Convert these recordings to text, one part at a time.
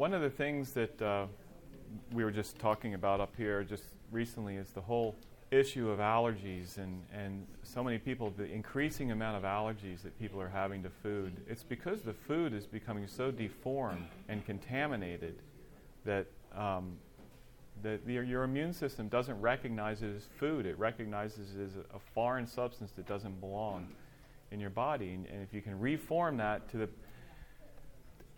one of the things that uh, we were just talking about up here just recently is the whole issue of allergies and, and so many people, the increasing amount of allergies that people are having to food. It's because the food is becoming so deformed and contaminated that, um, that the, your immune system doesn't recognize it as food. It recognizes it as a, foreign substance that doesn't belong in your body. And, and if you can reform that to the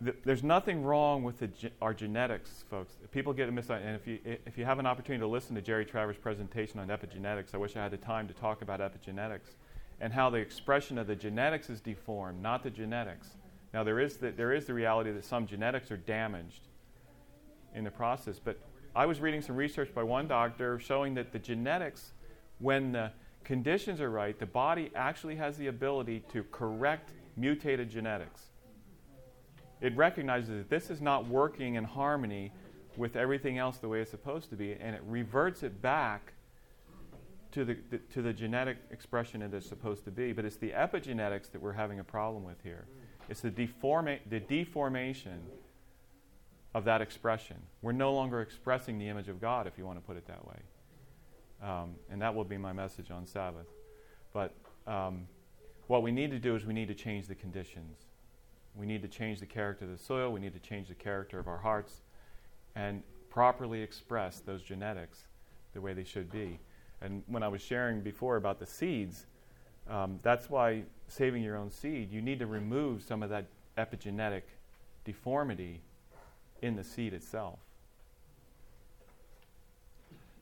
there's nothing wrong with our genetics, folks. People get a misunderstanding. And if you, if you have an opportunity to listen to Jerry Travers' presentation on epigenetics, I wish I had the time to talk about epigenetics and how the expression of the genetics is deformed, not the genetics. Now, there is the, there is the reality that some genetics are damaged in the process, but I was reading some research by one doctor showing that the genetics, when the conditions are right, the body actually has the ability to correct mutated genetics it recognizes that this is not working in harmony with everything else the way it's supposed to be, and it reverts it back to the, the, to the genetic expression it is supposed to be. But it's the epigenetics that we're having a problem with here. It's the, deforma- the deformation of that expression. We're no longer expressing the image of God, if you want to put it that way. Um, and that will be my message on Sabbath. But um, what we need to do is we need to change the conditions. We need to change the character of the soil. We need to change the character of our hearts and properly express those genetics the way they should be. And when I was sharing before about the seeds, um, that's why saving your own seed, you need to remove some of that epigenetic deformity in the seed itself.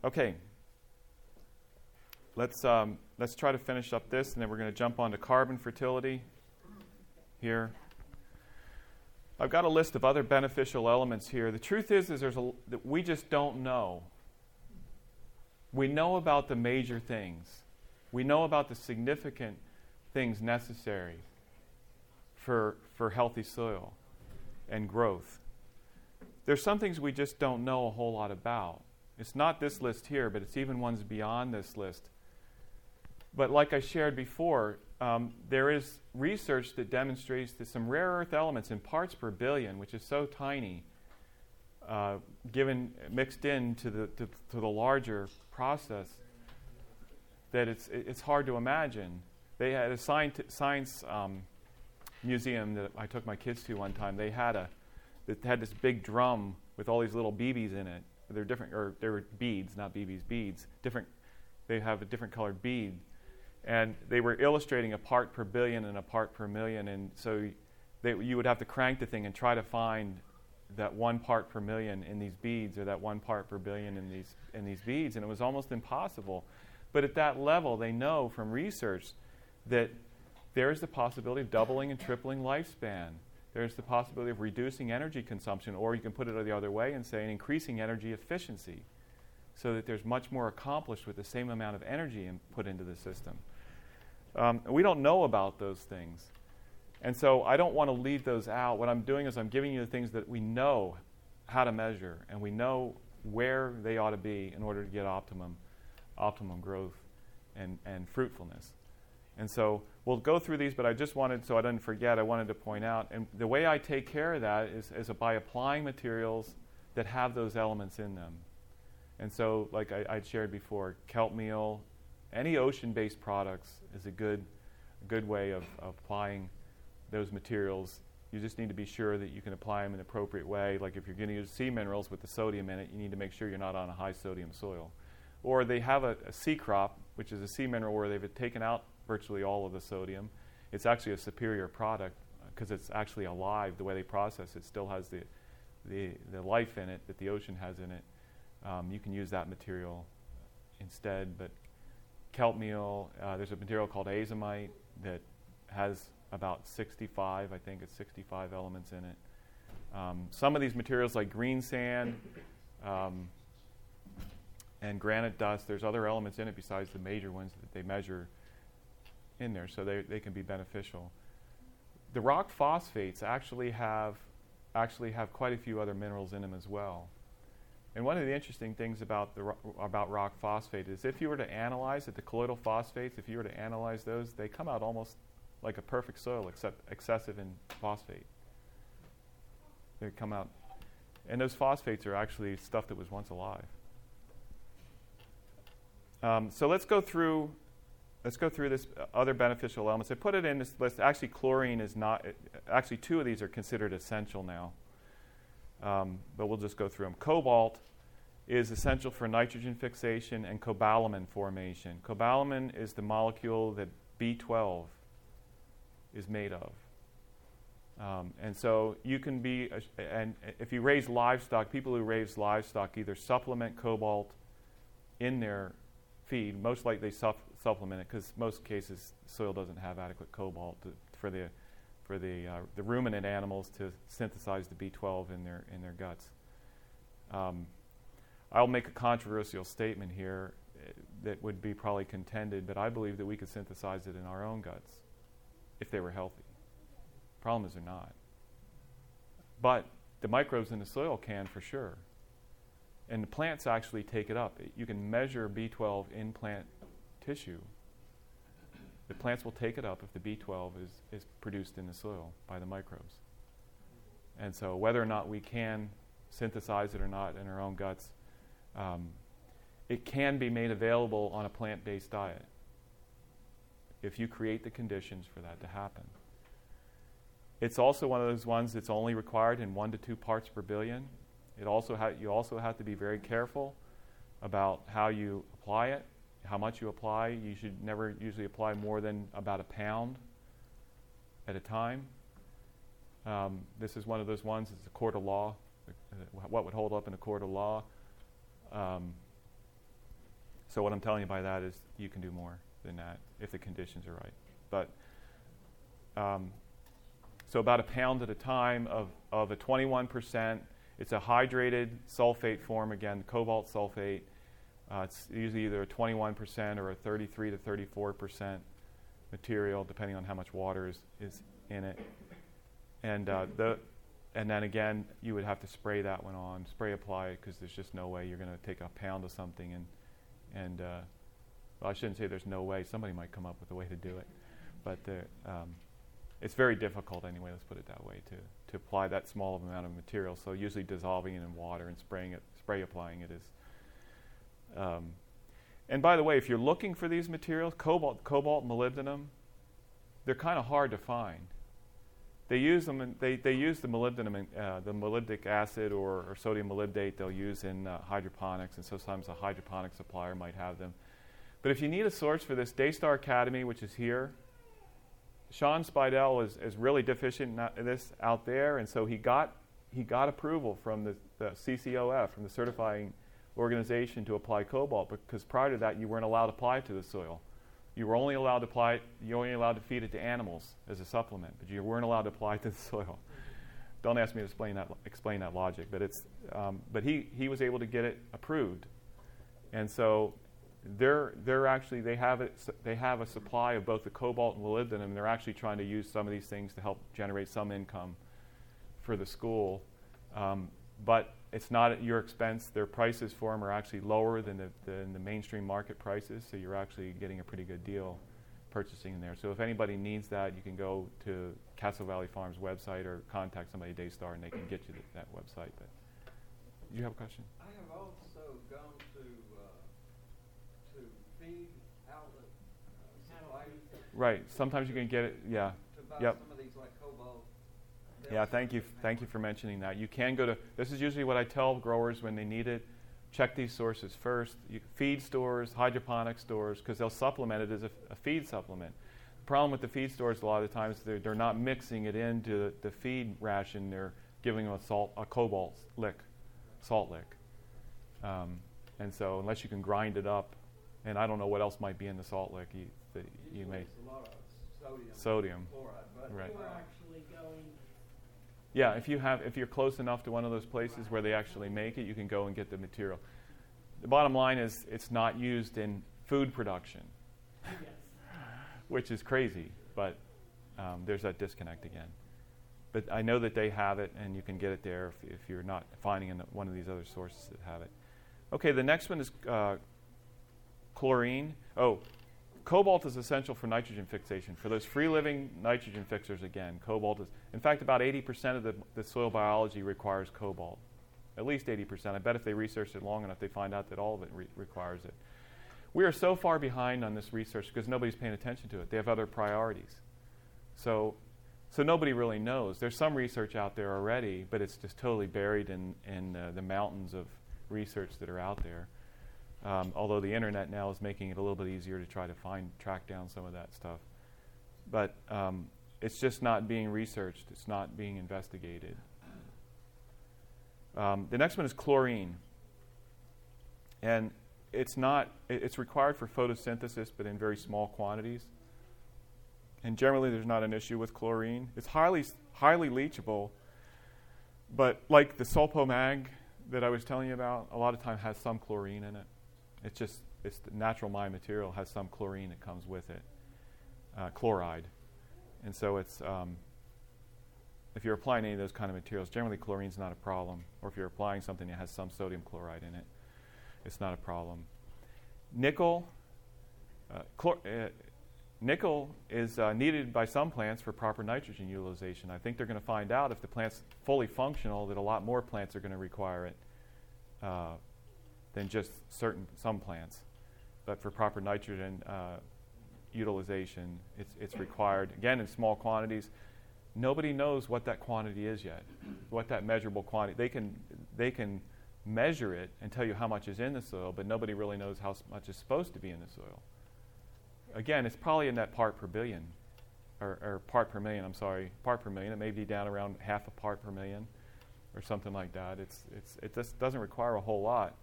Okay, let's, um, let's try to finish up this, and then we're going to jump on to carbon fertility here. I've got a list of other beneficial elements here. The truth is, is there's a, that we just don't know. We know about the major things. We know about the significant things necessary for, for healthy soil and growth. There's some things we just don't know a whole lot about. It's not this list here, but it's even ones beyond this list. But like I shared before, um, there is research that demonstrates that some rare earth elements in parts per billion, which is so tiny, uh, given mixed into the to, to, the larger process, that it's it's hard to imagine. They had a science, science um, museum that I took my kids to one time. They had a that had this big drum with all these little BBs in it. They're different, or they were beads, not BBs, beads. Different. They have a different colored bead and they were illustrating a part per billion and a part per million, and so they, you would have to crank the thing and try to find that one part per million in these beads or that one part per billion in these in these beads, and it was almost impossible. But at that level, they know from research that there's the possibility of doubling and tripling lifespan. There's the possibility of reducing energy consumption, or you can put it the other way and say an increasing energy efficiency, so that there's much more accomplished with the same amount of energy put into the system. Um, we don't know about those things. And so I don't want to leave those out. What I'm doing is I'm giving you the things that we know how to measure and we know where they ought to be in order to get optimum, optimum growth and, and fruitfulness. And so we'll go through these, but I just wanted, so I didn't forget, I wanted to point out. And the way I take care of that is, is by applying materials that have those elements in them. And so, like I, would shared before, kelp meal, any ocean-based products is a good, a good way of, of applying those materials. You just need to be sure that you can apply them in an appropriate way. Like if you're going to use sea minerals with the sodium in it, you need to make sure you're not on a high sodium soil. Or they have a, a sea crop, which is a sea mineral where they've taken out virtually all of the sodium. It's actually a superior product because uh, it's actually alive. The way they process it still has the, the, the life in it that the ocean has in it. Um, you can use that material instead, but kelp meal. Uh, there's a material called azomite that has about 65, I think it's 65 elements in it. Um, some of these materials, like green sand um, and granite dust, there's other elements in it besides the major ones that they measure in there, so they, they can be beneficial. The rock phosphates actually have actually have quite a few other minerals in them as well. And one of the interesting things about, the, about rock phosphate is if you were to analyze it, the colloidal phosphates, if you were to analyze those, they come out almost like a perfect soil except excessive in phosphate. They come out And those phosphates are actually stuff that was once alive. Um, so let's go through. Let's go through this uh, other beneficial elements. I put it in this list. Actually, chlorine is not. Actually, two of these are considered essential now. Um, but we'll just go through them. Cobalt is essential for nitrogen fixation and cobalamin formation. Cobalamin is the molecule that B12 is made of. Um, and so you can be, and if you raise livestock, people who raise livestock either supplement cobalt in their feed, most likely they supplement it because most cases soil doesn't have adequate cobalt to, for the for the uh, the ruminant animals to synthesize the B12 in their in their guts. Um, I'll make a controversial statement here uh, that would be probably contended, but I believe that we could synthesize it in our own guts if they were healthy. Problem is, they're not. But the microbes in the soil can for sure. And the plants actually take it up. You can measure B12 in plant tissue. The plants will take it up if the B12 is, is produced in the soil by the microbes. And so, whether or not we can synthesize it or not in our own guts, um, it can be made available on a plant based diet if you create the conditions for that to happen. It's also one of those ones that's only required in one to two parts per billion. It also ha- you also have to be very careful about how you apply it, how much you apply. You should never usually apply more than about a pound at a time. Um, this is one of those ones. It's a court of law. Uh, what would hold up in a court of law? Um, so what I'm telling you by that is you can do more than that if the conditions are right. But um, so about a pound at a time of, of a 21%. It's a hydrated sulfate form, again, cobalt sulfate. Uh, it's usually either a 21% or a 33 to 34% material, depending on how much water is, is in it. And, uh, the, and then again, you would have to spray that one on, spray apply it, because there's just no way you're going to take a pound of something and, and uh, well, I shouldn't say there's no way. Somebody might come up with a way to do it. But um, it's very difficult anyway, let's put it that way, to, to apply that small amount of material. So usually dissolving it in water and spraying it, spray applying it is. Um, and by the way, if you're looking for these materials, cobalt, cobalt, molybdenum, they're kind of hard to find. They use them. In, they, they use the molybdenum, in, uh, the molybdic acid or, or, sodium molybdate. They'll use in uh, hydroponics, and sometimes a hydroponic supplier might have them. But if you need a source for this, Daystar Academy, which is here, Sean Speidel is, is really deficient in this out there, and so he got he got approval from the, the CCOF, from the certifying organization, to apply cobalt. Because prior to that, you weren't allowed to apply it to the soil. You were only allowed to apply it. You were only allowed to feed it to animals as a supplement, but you weren't allowed to apply it to the soil. Don't ask me to explain that explain that logic, but it's um, but he he was able to get it approved, and so they're, they're actually, they have, it, they have a supply of both the cobalt and molybdenum, and they're actually trying to use some of these things to help generate some income for the school. Um, but it's not at your expense. Their prices for them are actually lower than the, than the mainstream market prices, so you're actually getting a pretty good deal purchasing in there. So if anybody needs that, you can go to Castle Valley Farms website or contact somebody at Daystar, and they can get you th- that website. But, do you have a question? I have also gone to uh, to feed outlet uh, Right. Sometimes you can get it. Yeah. Yep. Yeah. Thank you. Thank you for mentioning that. You can go to. This is usually what I tell growers when they need it. Check these sources first. You, feed stores, hydroponic stores, because they'll supplement it as a, a, feed supplement. The problem with the feed stores a lot of the times they're, they're not mixing it into the, the feed ration. They're giving them a salt, a cobalt lick, salt lick. Um, and so unless you can grind it up, and I don't know what else might be in the salt lick, you, that you may. Sodium. Sodium. Chloride, right. Going... Yeah, if you have, if you're close enough to one of those places where they actually make it, you can go and get the material. The bottom line is, it's not used in food production, which is crazy. But um, there's that disconnect again. But I know that they have it, and you can get it there if, if you're not finding in one of these other sources that have it. Okay, the next one is uh, chlorine. Oh, cobalt is essential for nitrogen fixation. For those free living nitrogen fixers, again, cobalt is, in fact, about 80% of the, the soil biology requires cobalt. at least 80%. I bet if they research it long enough, they find out that all of it re- requires it. We are so far behind on this research because nobody's paying attention to it. They have other priorities. So, so nobody really knows. There's some research out there already, but it's just totally buried in, in uh, the mountains of research that are out there. Um, although the internet now is making it a little bit easier to try to find, track down some of that stuff. But um, it's just not being researched, it's not being investigated. Um, the next one is chlorine. And it's not, it's required for photosynthesis, but in very small quantities. And generally, there's not an issue with chlorine. It's highly, highly leachable, but like the Sulpomag that I was telling you about, a lot of time has some chlorine in it. It's just, it's natural mine material has some chlorine that comes with it, uh, chloride. And so it's, um, if you're applying any of those kind of materials, generally chlorine's not a problem. Or if you're applying something that has some sodium chloride in it, it's not a problem. Nickel, uh, chlor- uh, nickel is uh, needed by some plants for proper nitrogen utilization. I think they're going to find out if the plant's fully functional that a lot more plants are going to require it uh, than just certain some plants. But for proper nitrogen uh, utilization, it's, it's required again in small quantities. Nobody knows what that quantity is yet, what that measurable quantity. They can they can measure it and tell you how much is in the soil, but nobody really knows how much is supposed to be in the soil. Again, it's probably in that part per billion, or, or part per million. I'm sorry, part per million. It may be down around half a part per million, or something like that. It's it's it just doesn't require a whole lot,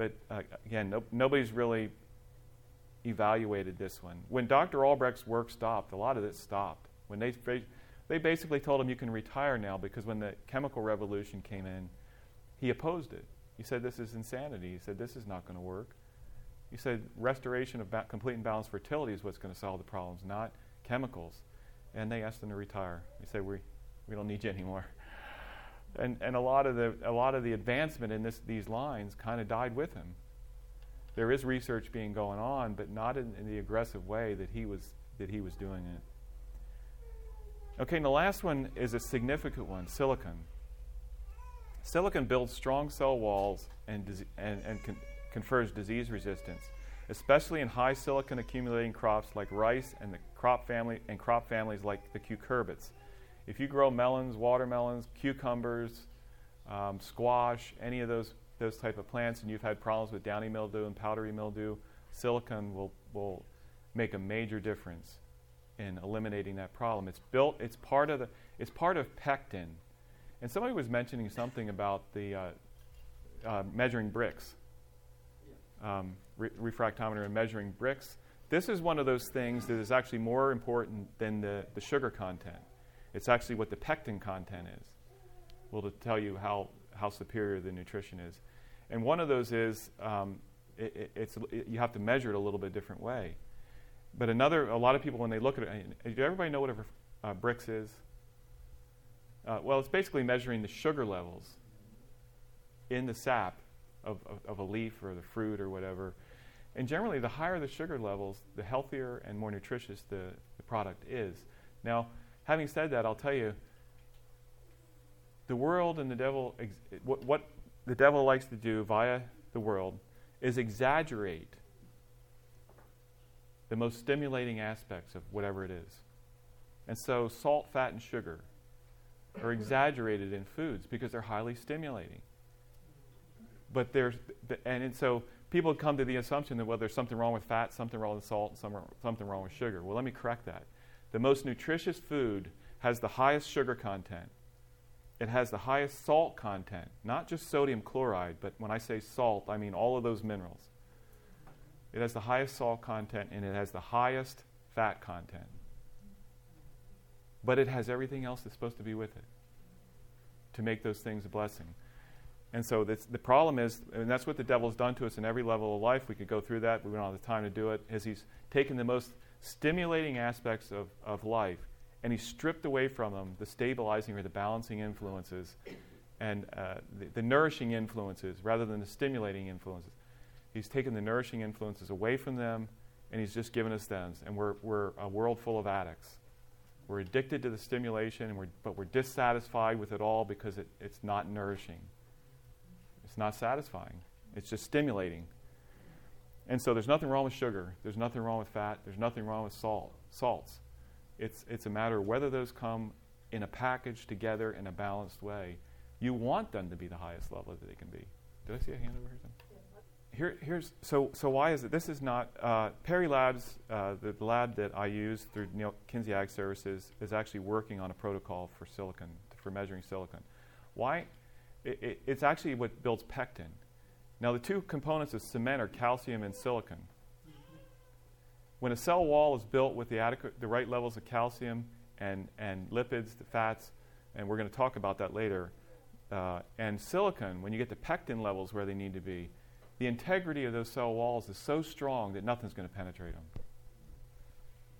but uh, again, no, nobody's really evaluated this one. When Dr. Albrecht's work stopped, a lot of it stopped. When they they basically told him you can retire now because when the chemical revolution came in, he opposed it. He said this is insanity. He said this is not going to work. He said restoration of ba- complete and balanced fertility is what's going to solve the problems, not chemicals. And they asked him to retire. He said we we don't need you anymore. And and a lot of the a lot of the advancement in this these lines kind of died with him. There is research being going on, but not in, in the aggressive way that he was that he was doing it. Okay, and the last one is a significant one silicon. Silicon builds strong cell walls and, and, and con- confers disease resistance, especially in high silicon accumulating crops like rice and the crop family and crop families like the cucurbits. If you grow melons, watermelons, cucumbers, um, squash, any of those those type of plants, and you've had problems with downy mildew and powdery mildew, silicon will will make a major difference in eliminating that problem. It's built. It's part of the. It's part of pectin, and somebody was mentioning something about the uh, uh, measuring Brix, um, re- refractometer and measuring Brix. This is one of those things that is actually more important than the, the sugar content. It's actually what the pectin content is. Will to tell you how, how superior the nutrition is. And one of those is um, it, it, it's, it, you have to measure it a little bit different way. But another, a lot of people, when they look at it, do everybody know what a uh, is? Uh, well, it's basically measuring the sugar levels in the sap of, of, of, a leaf or the fruit or whatever. And generally, the higher the sugar levels, the healthier and more nutritious the, the product is. Now, having said that, I'll tell you, the world and the devil, what, what the devil likes to do via the world is exaggerate the most stimulating aspects of whatever it is. And so, salt, fat, and sugar are exaggerated in foods because they're highly stimulating. But there's, and so people come to the assumption that, well, there's something wrong with fat, something wrong with salt, something wrong with sugar. Well, let me correct that. The most nutritious food has the highest sugar content. It has the highest salt content, not just sodium chloride, but when I say salt, I mean all of those minerals. It has the highest salt content and it has the highest fat content. But it has everything else that's supposed to be with it to make those things a blessing. And so the problem is, and that's what the devil's done to us in every level of life. We could go through that. We don't have the time to do it. Is he's taken the most stimulating aspects of, of life and he stripped away from them the stabilizing or the balancing influences and uh, the, the nourishing influences rather than the stimulating influences. He's taken the nourishing influences away from them, and He's just given us them. And we're, we're a world full of addicts. We're addicted to the stimulation, we're, but we're dissatisfied with it all because it, it's not nourishing. It's not satisfying. It's just stimulating. And so there's nothing wrong with sugar. There's nothing wrong with fat. There's nothing wrong with salt, salts. It's, it's a matter of whether those come in a package together in a balanced way. You want them to be the highest level that they can be. Did I see a hand over here? Here, here's so so why is it this is not uh, Perry Labs uh, the, lab that I use through Neal Kinsey Ag Services is actually working on a protocol for silicon for measuring silicon. Why? It, it, it's actually what builds pectin. Now the two components of cement are calcium and silicon. When a cell wall is built with the adequate the right levels of calcium and and lipids, the fats, and we're going to talk about that later. Uh, and silicon, when you get the pectin levels where they need to be, the integrity of those cell walls is so strong that nothing's going to penetrate them.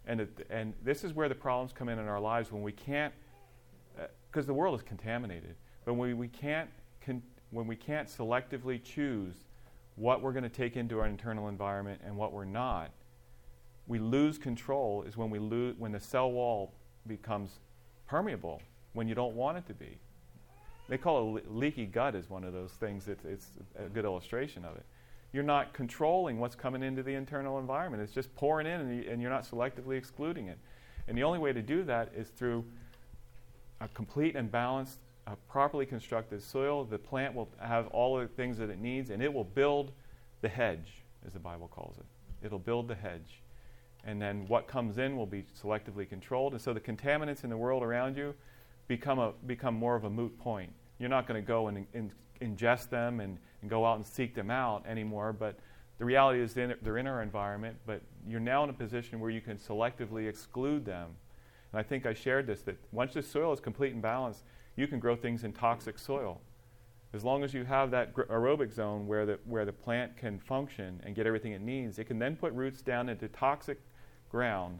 And, it, and this is where the problems come in in our lives when we can't, because uh, the world is contaminated, but when we, we can't, con- when we can't selectively choose what we're going to take into our internal environment and what we're not, we lose control is when we lose when the cell wall becomes permeable when you don't want it to be. They call it leaky gut is one of those things. It's, it's a good illustration of it. You're not controlling what's coming into the internal environment. It's just pouring in, and, you, and you're not selectively excluding it. And the only way to do that is through a complete and balanced, a properly constructed soil. The plant will have all the things that it needs, and it will build the hedge, as the Bible calls it. It'll build the hedge. And then what comes in will be selectively controlled. And so the contaminants in the world around you become, a, become more of a moot point. You're not going to go and, and, ingest them and, and go out and seek them out anymore. But the reality is they're in our environment, but you're now in a position where you can selectively exclude them. And I think I shared this that once the soil is complete and balanced, you can grow things in toxic soil. As long as you have that aerobic zone where the, where the plant can function and get everything it needs, it can then put roots down into toxic ground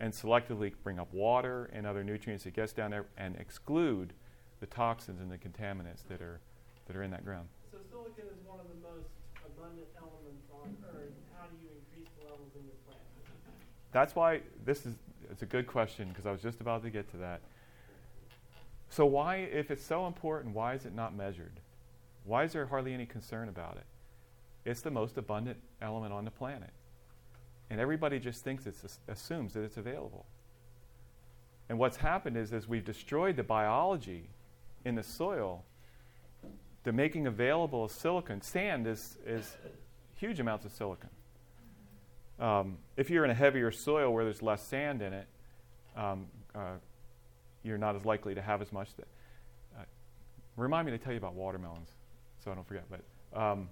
and selectively bring up water and other nutrients. It gets down there and exclude the toxins and the contaminants that are that are in that ground. So silicon is one of the most abundant elements on Earth. How do you increase the levels in your plant? That's why this is it's a good question because I was just about to get to that. So why, if it's so important, why is it not measured? Why is there hardly any concern about it? It's the most abundant element on the planet. And everybody just thinks it assumes that it's available. And what's happened is, is we've destroyed the biology in the soil, the making available of silicon, sand is, is huge amounts of silicon. Um, if you're in a heavier soil where there's less sand in it, um, uh, you're not as likely to have as much. That, uh, remind me to tell you about watermelons, so I don't forget. But um,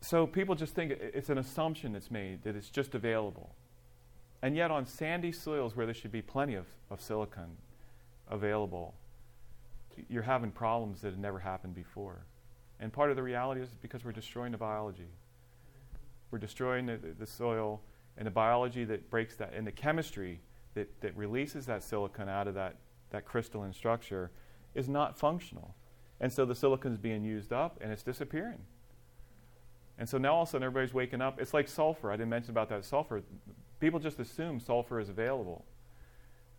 so people just think it's an assumption that's made that it's just available, and yet on sandy soils where there should be plenty of, of silicon, available, you're having problems that had never happened before. And part of the reality is because we're destroying the biology. We're destroying the, the, soil and the biology that breaks that, and the chemistry that, that releases that silicon out of that, that crystalline structure is not functional. And so the silicon is being used up and it's disappearing. And so now all of a sudden everybody's waking up. It's like sulfur. I didn't mention about that sulfur. People just assume sulfur is available.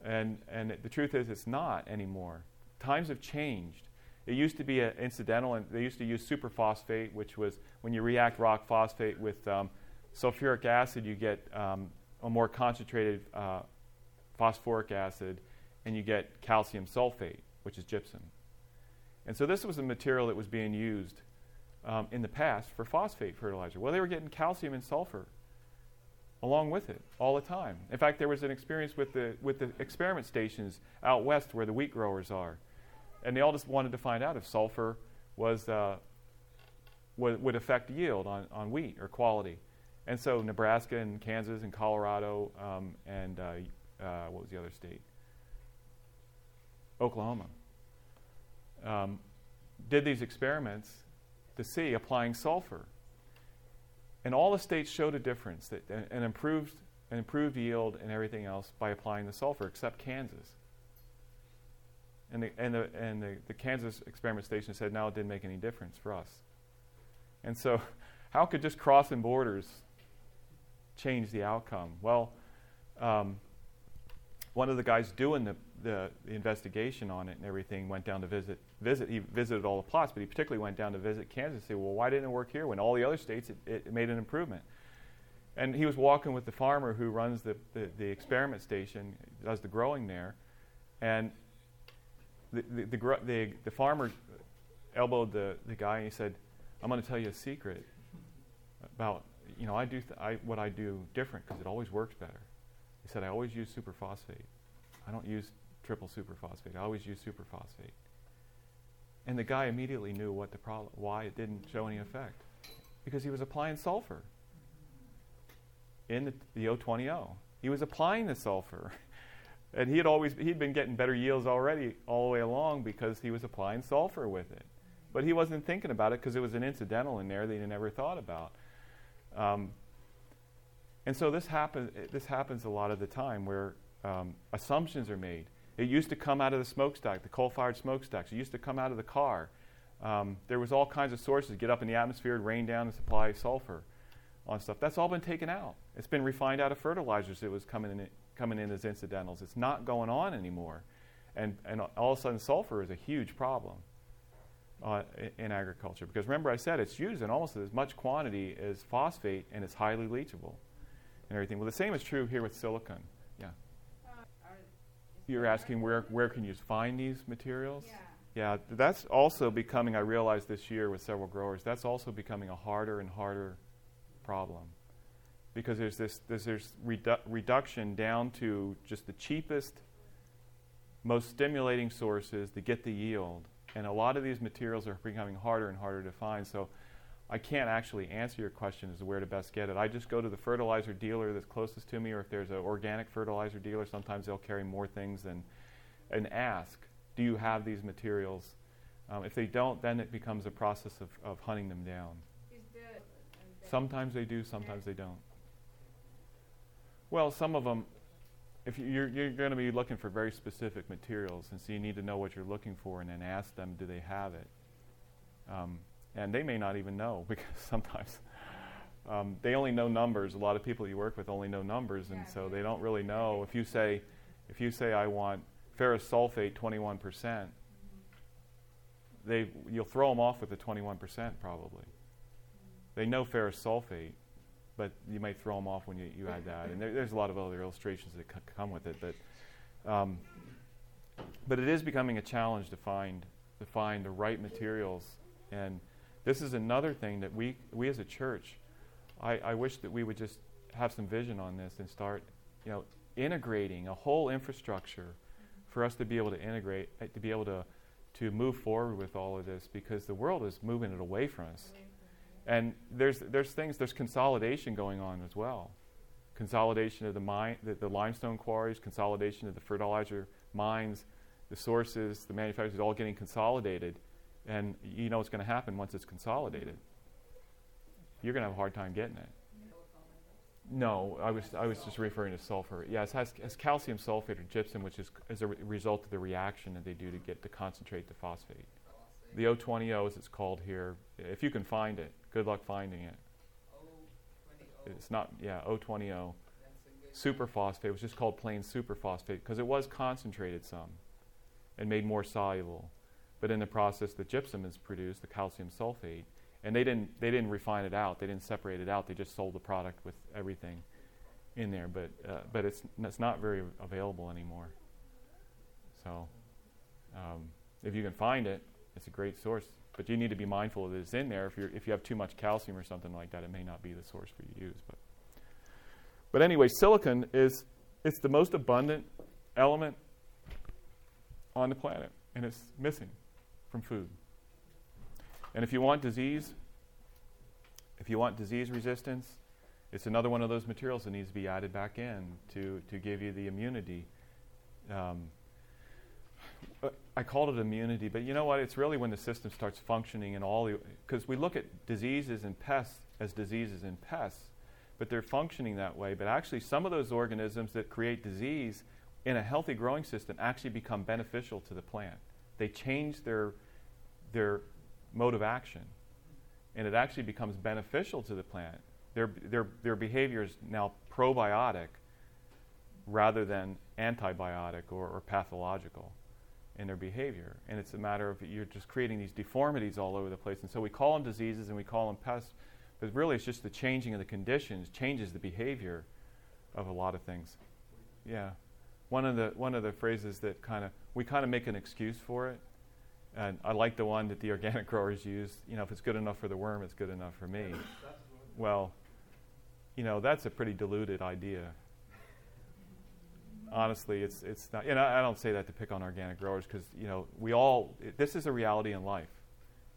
And, and the truth is, it's not anymore. Times have changed. It used to be incidental, and they used to use superphosphate, which was when you react rock phosphate with um, sulfuric acid, you get um, a more concentrated uh, phosphoric acid, and you get calcium sulfate, which is gypsum. And so this was a material that was being used um, in the past for phosphate fertilizer. Well, they were getting calcium and sulfur along with it all the time. In fact, there was an experience with the, with the experiment stations out west where the wheat growers are. And they all just wanted to find out if sulfur was, uh, would, would affect yield on, on wheat or quality. And so Nebraska and Kansas and Colorado um, and uh, uh, what was the other state? Oklahoma. Um, did these experiments to see applying sulfur and all the states showed a difference, that, an, improved, an improved yield and everything else by applying the sulfur, except Kansas. And, the, and, the, and the, the Kansas experiment station said, no, it didn't make any difference for us. And so, how could just crossing borders change the outcome? Well, um, one of the guys doing the, the, the investigation on it and everything, went down to visit visit. He visited all the plots, but he particularly went down to visit Kansas. and say, well, why didn't it work here when all the other states it, it made an improvement? And he was walking with the farmer who runs the, the, the experiment station, does the growing there, and the, the, the, the, the farmer elbowed the, the guy and he said, I'm going to tell you a secret about, you know, I do th- I, what I do different because it always works better. Said, I always use superphosphate. I don't use triple superphosphate. I always use superphosphate. And the guy immediately knew what the problem, why it didn't show any effect. Because he was applying sulfur in the, the O20O. He was applying the sulfur. and he had always he'd been getting better yields already all the way along because he was applying sulfur with it. But he wasn't thinking about it because it was an incidental in there that he never thought about. Um, and so this happens. This happens a lot of the time where um, assumptions are made. It used to come out of the smokestack, the coal-fired smokestacks. It used to come out of the car. Um, there was all kinds of sources get up in the atmosphere rain down and supply sulfur on stuff. That's all been taken out. It's been refined out of fertilizers. It was coming in, coming in as incidentals. It's not going on anymore, and and all of a sudden sulfur is a huge problem uh, in agriculture because remember I said it's used in almost as much quantity as phosphate and it's highly leachable and everything. Well, the same is true here with silicon. Yeah. You're asking where where can you find these materials? Yeah. Yeah, that's also becoming, I realized this year with several growers, that's also becoming a harder and harder problem. Because there's this there's, there's redu- reduction down to just the cheapest, most stimulating sources to get the yield. And a lot of these materials are becoming harder and harder to find. So I can't actually answer your question as to where to best get it. I just go to the fertilizer dealer that's closest to me, or if there's an organic fertilizer dealer, sometimes they'll carry more things than, and ask do you have these materials? Um, if they don't, then it becomes a process of, of hunting them down. Sometimes they do, sometimes they don't. Well, some of them, if you're, you're going to be looking for very specific materials, and so you need to know what you're looking for and then ask them, do they have it? Um, and they may not even know because sometimes um, they only know numbers. A lot of people you work with only know numbers, and so they don't really know. If you say, if you say, I want ferrous sulfate 21%, they, you'll throw them off with the 21% probably. They know ferrous sulfate, but you might throw them off when you, you add that. And there, there's a lot of other illustrations that c- come with it. But, um, but it is becoming a challenge to find, to find the right materials. And this is another thing that we, we as a church, I, I wish that we would just have some vision on this and start, you know, integrating a whole infrastructure for us to be able to integrate, uh, to be able to, to move forward with all of this because the world is moving it away from us. And there's, there's things, there's consolidation going on as well. Consolidation of the, mine, the, the limestone quarries, consolidation of the fertilizer mines, the sources, the manufacturers, all getting consolidated. And you know what's going to happen once it's consolidated. You're going to have a hard time getting it. No, I was, I was just referring to sulfur. Yeah, has, has calcium sulfate or gypsum, which is as a re- result of the reaction that they do to get to concentrate the phosphate. The O20O, as it's called here, if you can find it, good luck finding it. It's not, yeah, O20O. Superphosphate it was just called plain superphosphate because it was concentrated some and made more soluble. But in the process, the gypsum is produced, the calcium sulfate, and they didn't they didn't refine it out. They didn't separate it out. They just sold the product with everything in there. But uh, but it's it's not very available anymore. So um, if you can find it, it's a great source. But you need to be mindful that it's in there. If you if you have too much calcium or something like that, it may not be the source for you to use. But but anyway, silicon is it's the most abundant element on the planet, and it's missing from food. And if you want disease, if you want disease resistance, it's another one of those materials that needs to be added back in to, to give you the immunity. Um, I called it immunity, but you know what? It's really when the system starts functioning and all the. Because we look at diseases and pests as diseases and pests, but they're functioning that way. But actually, some of those organisms that create disease in a healthy growing system actually become beneficial to the plant. They change their, their mode of action, and it actually becomes beneficial to the plant. Their, their, their behavior is now probiotic rather than antibiotic or, or pathological in their behavior. And it's a matter of you're just creating these deformities all over the place. And so we call them diseases and we call them pests, but really it's just the changing of the conditions changes the behavior of a lot of things. Yeah. One of the one of the phrases that kind of we kind of make an excuse for it. And I like the one that the organic growers use, you know, if it's good enough for the worm, it's good enough for me. Well, you know, that's a pretty diluted idea honestly, it's it's not. And I, I don't say that to pick on organic growers because you know we all. This is a reality in life,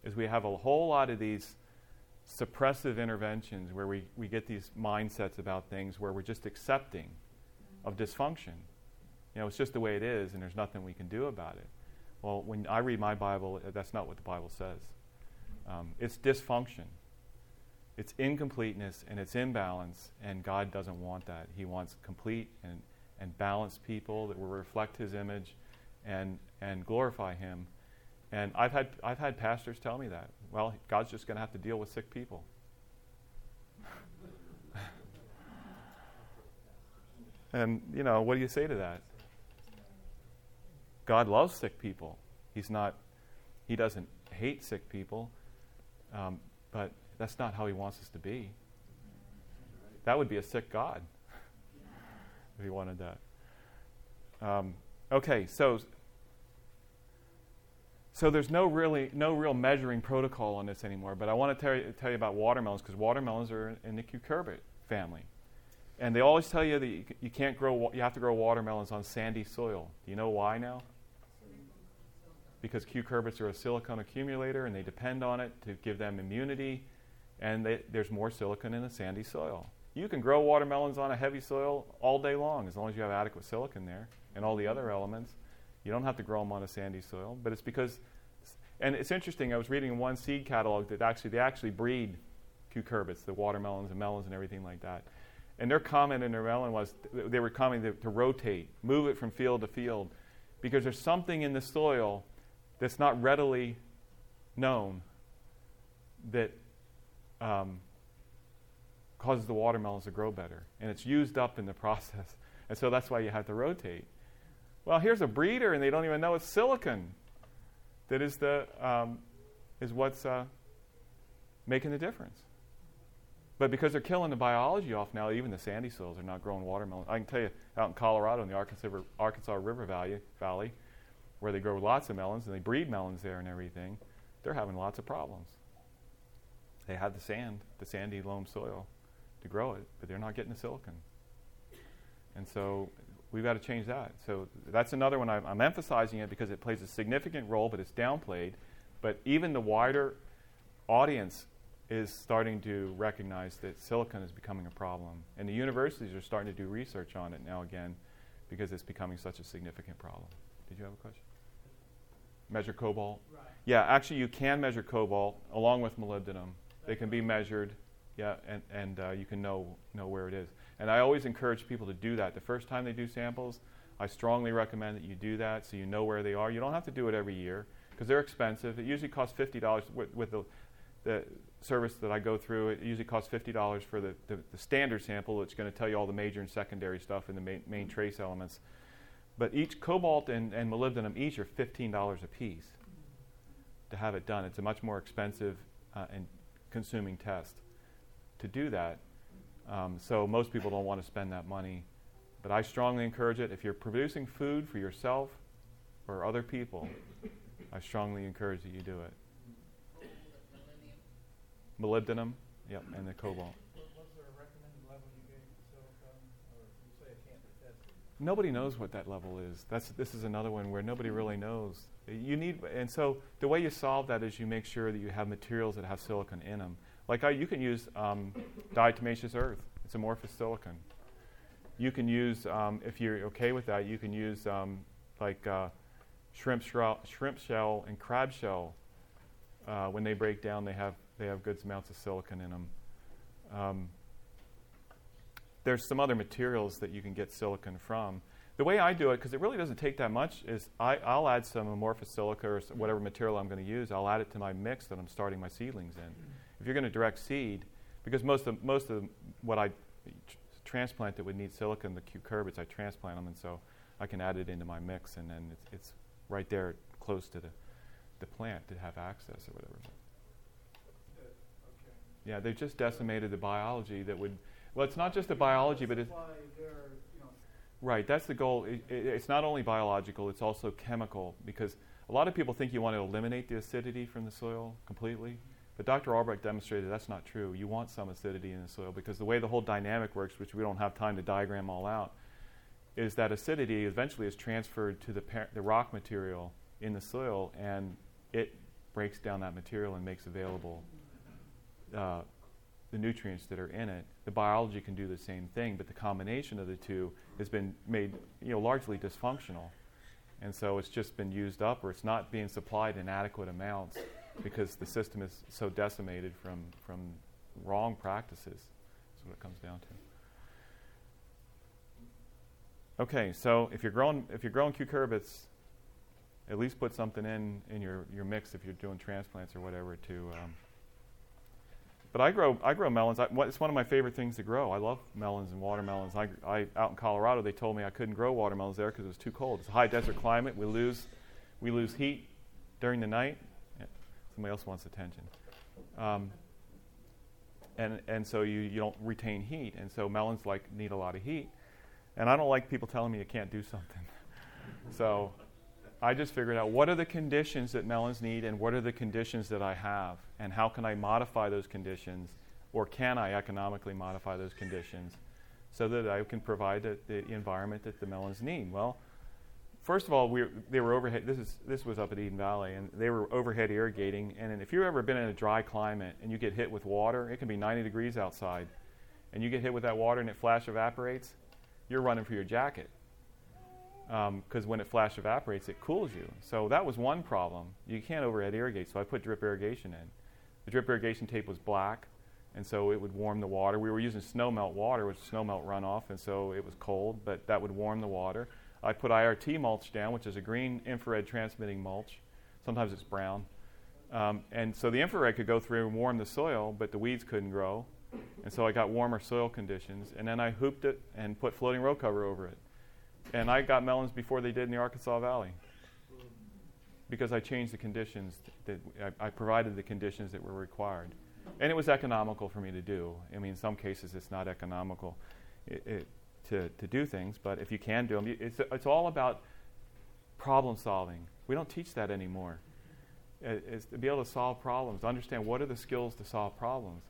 is we have a whole lot of these suppressive interventions where we, we get these mindsets about things where we're just accepting of dysfunction. You know, it's just the way it is, and there's nothing we can do about it. Well, when I read my Bible, uh, that's not what the Bible says. Um, it's dysfunction. It's incompleteness and it's imbalance, and God doesn't want that. He wants complete and and balanced people that will reflect His image and, and glorify Him. And I've had, I've had pastors tell me that. Well, God's just going to have to deal with sick people. and, you know, what do you say to that? God loves sick people. He's not, He doesn't hate sick people, um, but that's not how He wants us to be. That would be a sick God if he wanted that. Um, okay, so so there's no really no real measuring protocol on this anymore. But I want to tell you, tell you about watermelons because watermelons are in the cucurbit family, and they always tell you that you, you can't grow you have to grow watermelons on sandy soil. Do you know why now? Because cucurbits are a silicon accumulator and they depend on it to give them immunity, and they, there's more silicon in a sandy soil. You can grow watermelons on a heavy soil all day long as long as you have adequate silicon there and all the other elements. You don't have to grow them on a sandy soil, but it's because, and it's interesting. I was reading one seed catalog that actually they actually breed cucurbits, the watermelons and melons and everything like that. And their comment in their melon was they were commenting to, to rotate, move it from field to field, because there's something in the soil that's not readily known that um, causes the watermelons to grow better. And it's used up in the process. And so that's why you have to rotate. Well, here's a breeder, and they don't even know it's silicon that is, the, um, is what's uh, making the difference. But because they're killing the biology off now, even the sandy soils are not growing watermelons. I can tell you, out in Colorado, in the Arkansas River, Valley, Valley, where they grow lots of melons and they breed melons there and everything, they're having lots of problems. They have the sand, the sandy loam soil to grow it, but they're not getting the silicon. And so we've got to change that. So that's another one I'm, I'm, emphasizing it because it plays a significant role, but it's downplayed. But even the wider audience is starting to recognize that silicon is becoming a problem. And the universities are starting to do research on it now again because it's becoming such a significant problem. Did you have a question? Measure cobalt? Right. Yeah, actually, you can measure cobalt along with molybdenum. They can be measured yeah, and, and uh, you can know, know where it is. And I always encourage people to do that. The first time they do samples, I strongly recommend that you do that so you know where they are. You don't have to do it every year because they're expensive. It usually costs $50 with, with the, the service that I go through. It usually costs $50 for the, the, the standard sample. It's going to tell you all the major and secondary stuff and the main, main trace elements. But each cobalt and, and molybdenum each are $15 a piece to have it done. It's a much more expensive uh, and consuming test to do that. Um, so most people don't want to spend that money. But I strongly encourage it. If you're producing food for yourself or other people, I strongly encourage that you do it. Molybdenum, yep, and the cobalt. Nobody knows what that level is. That's this is another one where nobody really knows. You need, and so the way you solve that is you make sure that you have materials that have silicon in them. Like I, you can use um, diatomaceous earth. It's amorphous silicon. You can use, um, if you're okay with that, you can use um, like uh, shrimp, shell, shrimp shell and crab shell. Uh, when they break down, they have they have good amounts of silicon in them. There's some other materials that you can get silicon from. The way I do it, because it really doesn't take that much, is I, will add some amorphous silica or mm-hmm. whatever material I'm going to use. I'll add it to my mix that I'm starting my seedlings in mm-hmm. if you're going to direct seed, because most of most of what I transplant that would need silicon, the cucurbits, I transplant them, and so I can add it into my mix, and then it's, it's right there close to the, the plant to have access or whatever. Yeah, they've just decimated the biology that would. Well, it's not just the biology, but it's Why they're, you know, right. That's the goal. It, it, it's not only biological; it's also chemical. Because a lot of people think you want to eliminate the acidity from the soil completely, but Dr. Albrecht demonstrated that's not true. You want some acidity in the soil because the way the whole dynamic works, which we don't have time to diagram all out, is that acidity eventually is transferred to the, par- the rock material in the soil, and it breaks down that material and makes available uh, the nutrients that are in it. The biology can do the same thing, but the combination of the two has been made, you know, largely dysfunctional, and so it's just been used up, or it's not being supplied in adequate amounts because the system is so decimated from from wrong practices. That's what it comes down to. Okay, so if you're growing if you're growing cucurbits, at least put something in in your, your mix if you're doing transplants or whatever to. Um, but I grow I grow melons. I, it's one of my favorite things to grow. I love melons and watermelons. I, I out in Colorado they told me I couldn't grow watermelons there because it was too cold. It's a high desert climate. We lose we lose heat during the night. Somebody else wants attention. Um, and and so you, you don't retain heat, and so melons like need a lot of heat. And I don't like people telling me you can't do something. so I just figured out what are the conditions that melons need and what are the conditions that I have and how can I modify those conditions or can I economically modify those conditions so that I can provide the, the environment that the melons need. Well, first of all, we they were overhead. This is this was up at Eden Valley, and they were overhead irrigating. And if you've ever been in a dry climate and you get hit with water, it can be 90 degrees outside, and you get hit with that water and it flash evaporates, you're running for your jacket because um, when it flash evaporates, it cools you. So that was one problem. You can't overhead irrigate, so I put drip irrigation in. The drip irrigation tape was black, and so it would warm the water. We were using snowmelt water, which is snowmelt runoff, and so it was cold, but that would warm the water. I put IRT mulch down, which is a green infrared transmitting mulch. Sometimes it's brown. Um, and so the infrared could go through and warm the soil, but the weeds couldn't grow. And so I got warmer soil conditions. And then I hooped it and put floating row cover over it. And I got melons before they did in the Arkansas Valley because I changed the conditions that I, I provided the conditions that were required. And it was economical for me to do. I mean, in some cases, it's not economical it, it, to, to do things, but if you can do them, it's, it's all about problem solving. We don't teach that anymore. It, it's to be able to solve problems, understand what are the skills to solve problems.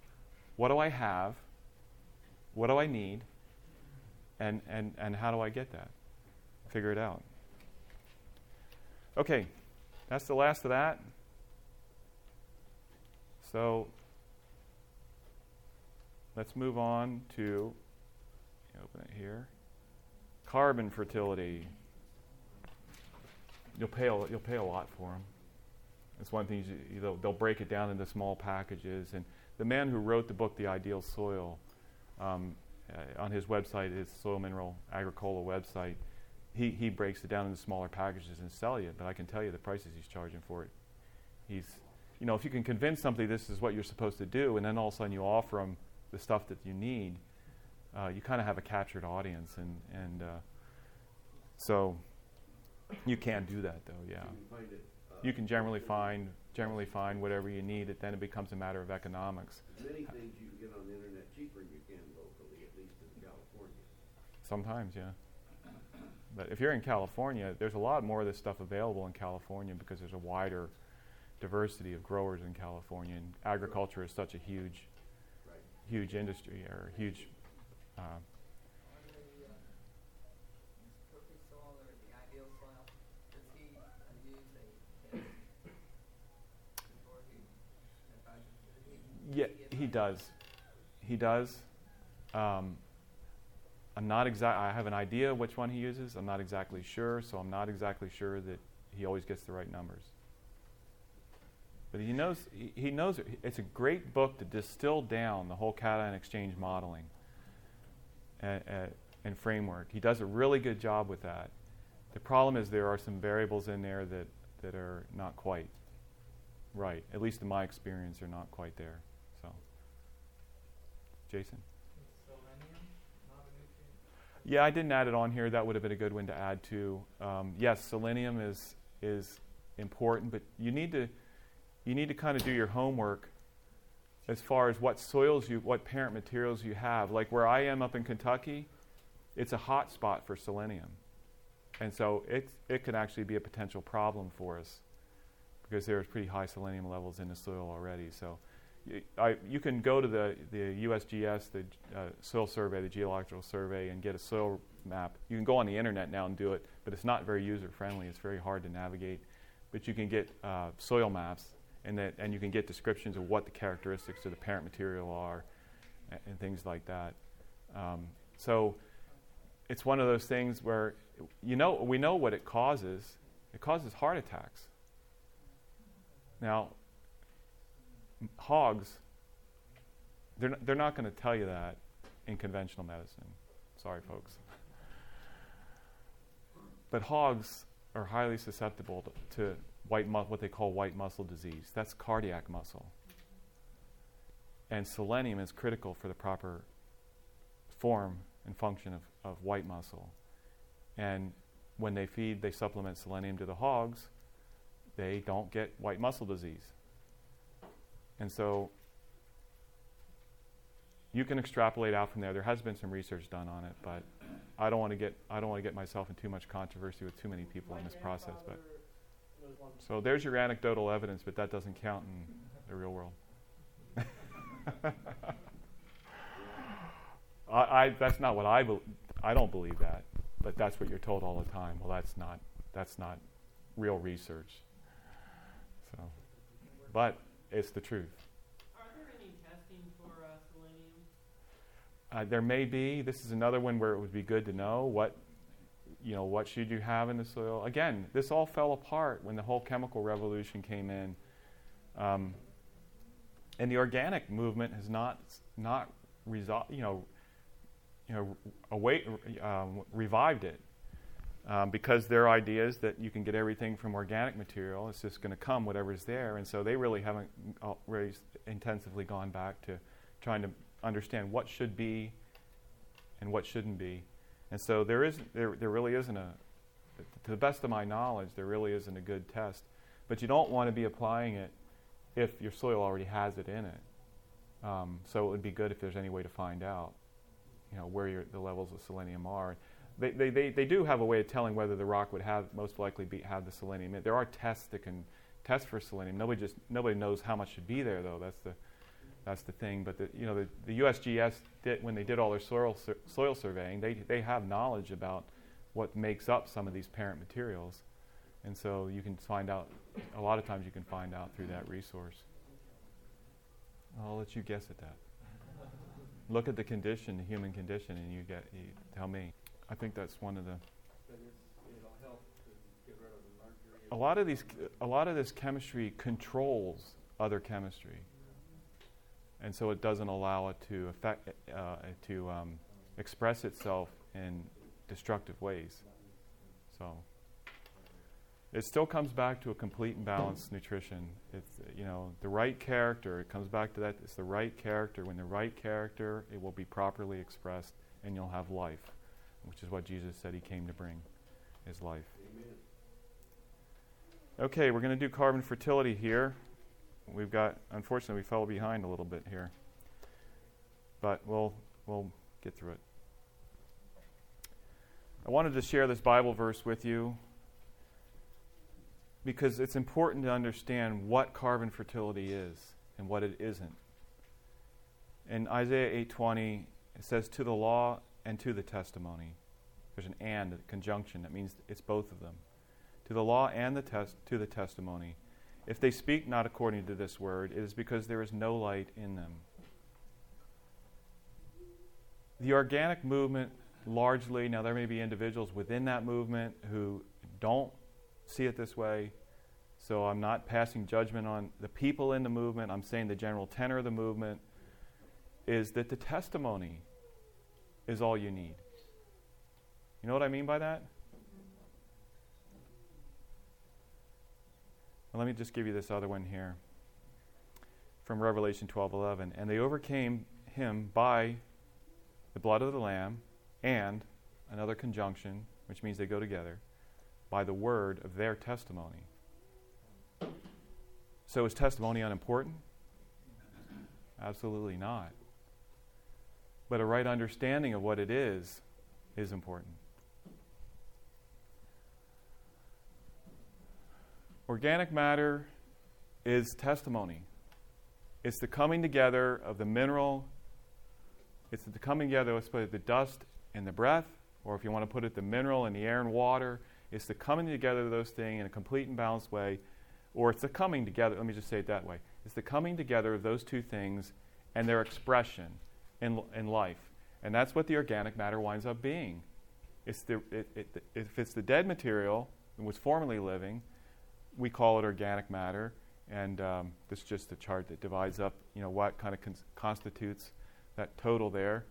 What do I have? What do I need? And, and, and how do I get that? Figure it out. Okay, that's the last of that. So let's move on to open it here. Carbon fertility. You'll pay a, you'll pay a lot for them. It's one thing you, they'll, they'll break it down into small packages. And the man who wrote the book, The Ideal Soil, um, uh, on his website, his Soil Mineral Agricola website, he, he breaks it down into smaller packages and sell you. But I can tell you the prices he's charging for it. He's, you know, if you can convince somebody this is what you're supposed to do, and then all of a sudden you offer them the stuff that you need, uh, you kind of have a captured audience, and and uh, so you can do that though. Yeah, You can it. uh, you can generally find generally find whatever you need. It then it becomes a matter of economics. Many things you can get on the internet cheaper than you can locally, at least in California. Sometimes, yeah. But if you're in California, there's a lot more of this stuff available in California because there's a wider diversity of growers in California, and agriculture is such a huge, Right. huge industry or huge. Uh, yeah, he does. He does. Um, I'm not exact. I have an idea which one he uses. I'm not exactly sure, so I'm not exactly sure that he always gets the right numbers. But he knows. He, he knows. It. It's a great book to distill down the whole cation exchange modeling and, and framework. He does a really good job with that. The problem is there are some variables in there that, that are not quite right. At least in my experience, they're not quite there. So, Jason. Yeah, I didn't add it on here. That would have been a good one to add to. Um, yes, selenium is is important, but you need to you need to kind of do your homework as far as what soils you, what parent materials you have. Like where I am up in Kentucky, it's a hot spot for selenium, and so it it can actually be a potential problem for us because there's pretty high selenium levels in the soil already. So. You, I, you can go to the, the USGS, the uh, soil survey, the geological survey, and get a soil map. You can go on the internet now and do it, but it's not very user friendly. It's very hard to navigate. But you can get uh, soil maps, and, that, and you can get descriptions of what the characteristics of the parent material are, and, and things like that. Um, so it's one of those things where you know we know what it causes. It causes heart attacks. Now, hogs, they're not, they're not going to tell you that in conventional medicine. Sorry, folks. But hogs are highly susceptible to, to white mu- what they call white muscle disease. That's cardiac muscle. And selenium is critical for the proper form and function of, of white muscle. And when they feed, they supplement selenium to the hogs, they don't get white muscle disease. And so you can extrapolate out from there. There has been some research done on it, but I don't want to get I don't want to get myself in too much controversy with too many people My in this process. But so there's your anecdotal evidence, but that doesn't count in the real world. I, I that's not what I bel I don't believe that, but that's what you're told all the time. Well, that's not that's not real research. So, but it's the truth. Are there any testing for uh, selenium? Uh, there may be. This is another one where it would be good to know what, you know, what should you have in the soil. Again, this all fell apart when the whole chemical revolution came in, um, and the organic movement has not not resol- you know, you know, await, um, revived it. Um, because their idea is that you can get everything from organic material. It's just going to come whatever's there, and so they really haven't uh, really intensively gone back to trying to understand what should be and what shouldn't be. And so there is there, there really isn't a to the best of my knowledge there really isn't a good test. But you don't want to be applying it if your soil already has it in it. Um, so it would be good if there's any way to find out, you know, where your, the levels of selenium are. They, they, they, they do have a way of telling whether the rock would have most likely be, have the selenium. There are tests that can test for selenium. Nobody just nobody knows how much should be there though. That's the that's the thing. But the, you know the, the USGS did, when they did all their soil sur- soil surveying, they they have knowledge about what makes up some of these parent materials, and so you can find out. A lot of times you can find out through that resource. I'll let you guess at that. Look at the condition, the human condition, and you get you tell me. I think that's one of the. But it's, it'll help to get rid of the mercury. A lot of these, a lot of this chemistry controls other chemistry, and so it doesn't allow it to affect, uh, to um, express itself in destructive ways. So it still comes back to a complete and balanced nutrition. It's you know the right character. It comes back to that. It's the right character. When the right character, it will be properly expressed, and you'll have life, which is what Jesus said He came to bring, his life. Amen. Okay, we're going to do carbon fertility here. We've got, unfortunately, we fell behind a little bit here, but we'll we'll get through it. I wanted to share this Bible verse with you because it's important to understand what carbon fertility is and what it isn't. In Isaiah 8:20, it says, "To the law and to the testimony." There's an and, a conjunction that means it's both of them to the law and the test to the testimony. If they speak not according to this word, it is because there is no light in them. The organic movement largely, now there may be individuals within that movement who don't see it this way. So I'm not passing judgment on the people in the movement. I'm saying the general tenor of the movement is that the testimony is all you need. You know what I mean by that? Let me just give you this other one here from Revelation 12:11. And they overcame him by the blood of the lamb and another conjunction, which means they go together, by the word of their testimony. So is testimony unimportant? Absolutely not. But a right understanding of what it is is important. Organic matter is testimony. It's the coming together of the mineral, it's the coming together, let's put it, the dust and the breath, or if you want to put it, the mineral and the air and water. It's the coming together of those things in a complete and balanced way, or it's the coming together, let me just say it that way. It's the coming together of those two things and their expression in, in life. And that's what the organic matter winds up being. It's the, it, it, if it's the dead material that was formerly living, we call it organic matter. And um, this is just a chart that divides up, you know, what kind of cons- constitutes that total there.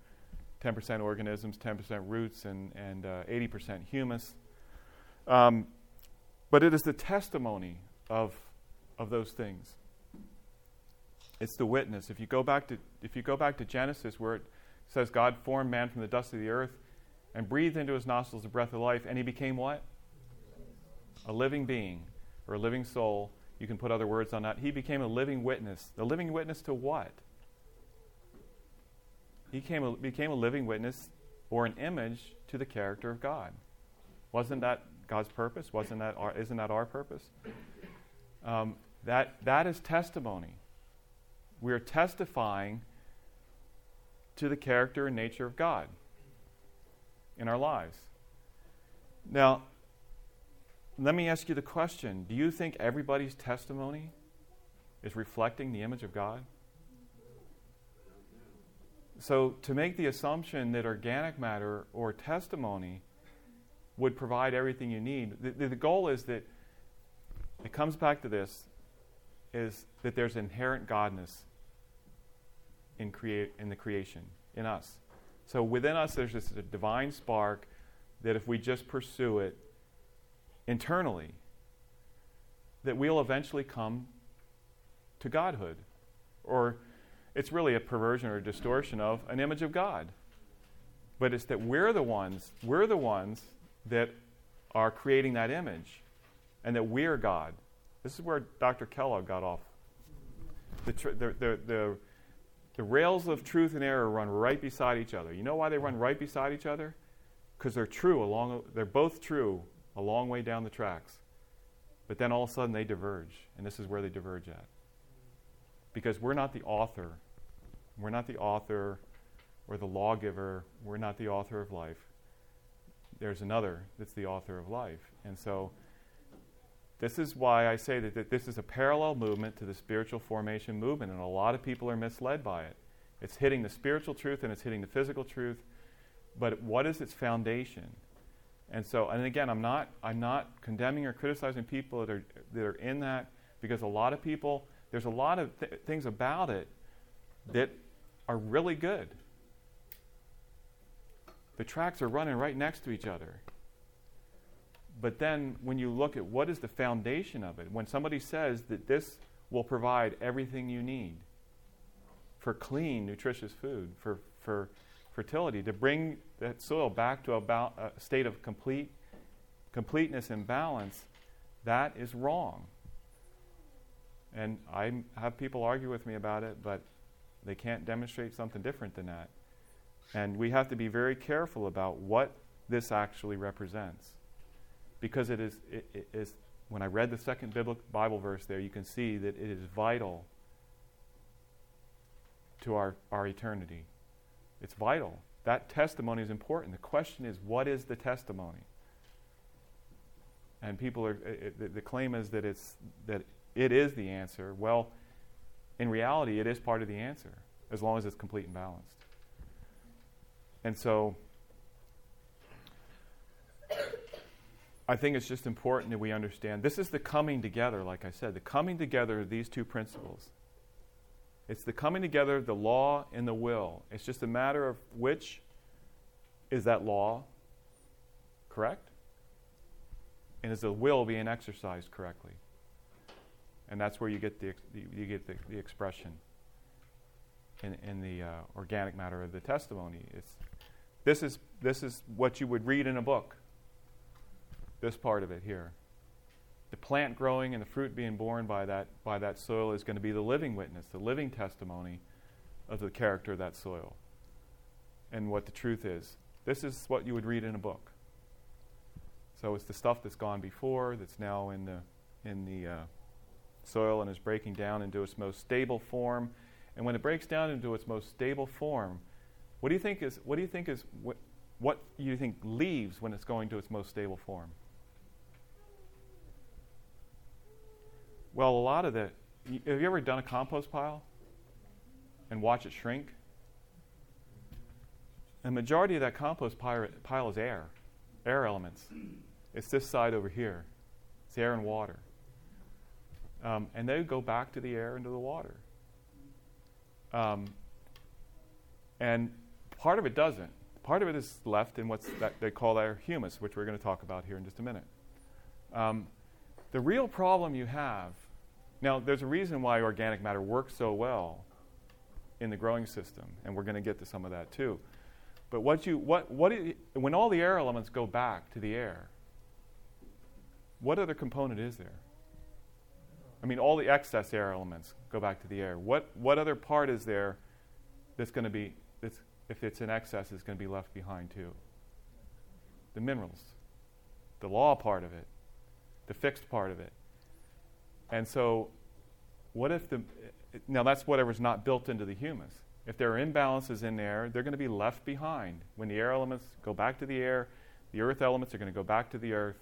10% organisms, 10% roots, and, and uh, 80% humus. Um, but it is the testimony of, of those things. It's the witness. If you go back to if you go back to Genesis, where it says God formed man from the dust of the earth and breathed into his nostrils the breath of life, and he became what? A living being or a living soul. You can put other words on that. He became a living witness. The living witness to what? He came a, became a living witness or an image to the character of God. Wasn't that God's purpose? Wasn't that our, isn't that our purpose? Um, that, that is testimony. We are testifying to the character and nature of God in our lives. Now, let me ask you the question Do you think everybody's testimony is reflecting the image of God? So, to make the assumption that organic matter or testimony would provide everything you need, the, the goal is that it comes back to this is that there's inherent godness in, create, in the creation, in us. So within us, there's this divine spark that if we just pursue it internally, that we'll eventually come to godhood. Or it's really a perversion or a distortion of an image of God. But it's that we're the ones, we're the ones that are creating that image and that we're God. This is where Dr. Kellogg got off. The, tr- the, the, the the rails of truth and error run right beside each other. You know why they run right beside each other? Because they're true along they're both true a long way down the tracks. But then all of a sudden they diverge, and this is where they diverge at. Because we're not the author. We're not the author or the lawgiver. We're not the author of life. There's another that's the author of life. And so this is why I say that, that this is a parallel movement to the spiritual formation movement, and a lot of people are misled by it. It's hitting the spiritual truth and it's hitting the physical truth, but what is its foundation? And so, and again, I'm not, I'm not condemning or criticizing people that are, that are in that because a lot of people, there's a lot of th- things about it that are really good. The tracks are running right next to each other. But then when you look at what is the foundation of it, when somebody says that this will provide everything you need for clean, nutritious food, for, for fertility, to bring that soil back to a, ba- a state of complete completeness and balance, that is wrong. And I have people argue with me about it, but they can't demonstrate something different than that. And we have to be very careful about what this actually represents because it is, it, it is when I read the second biblical Bible verse there, you can see that it is vital to our, our eternity. It's vital. That testimony is important. The question is, what is the testimony? And people are, it, the, the claim is that, it's, that it is the answer. Well, in reality, it is part of the answer, as long as it's complete and balanced. And so, I think it's just important that we understand this is the coming together, like I said, the coming together of these two principles. It's the coming together of the law and the will. It's just a matter of which is that law correct? And is the will being exercised correctly? And that's where you get the, you get the, the expression in, in the uh, organic matter of the testimony. It's this is, this is what you would read in a book. This part of it here. The plant growing and the fruit being borne by that, by that soil is going to be the living witness, the living testimony of the character of that soil and what the truth is. This is what you would read in a book. So it's the stuff that's gone before that's now in the, in the uh, soil and is breaking down into its most stable form. And when it breaks down into its most stable form, what do you think is what do you think is what, what you think leaves when it's going to its most stable form? Well, a lot of the have you ever done a compost pile and watch it shrink? The majority of that compost pile is air, air elements. It's this side over here. It's air and water. Um, and they go back to the air and to the water. Um, and part of it doesn't. Part of it is left in what they call their humus, which we're going to talk about here in just a minute. Um, the real problem you have now, there's a reason why organic matter works so well in the growing system, and we're going to get to some of that too. But what you, what, what it, when all the air elements go back to the air, what other component is there? I mean, all the excess air elements go back to the air. What, what other part is there that's going to be, that's, if it's in excess, is going to be left behind too? The minerals, the law part of it, the fixed part of it. And so, what if the, now that's whatever's not built into the humus. If there are imbalances in there, they're going to be left behind. When the air elements go back to the air, the earth elements are going to go back to the earth.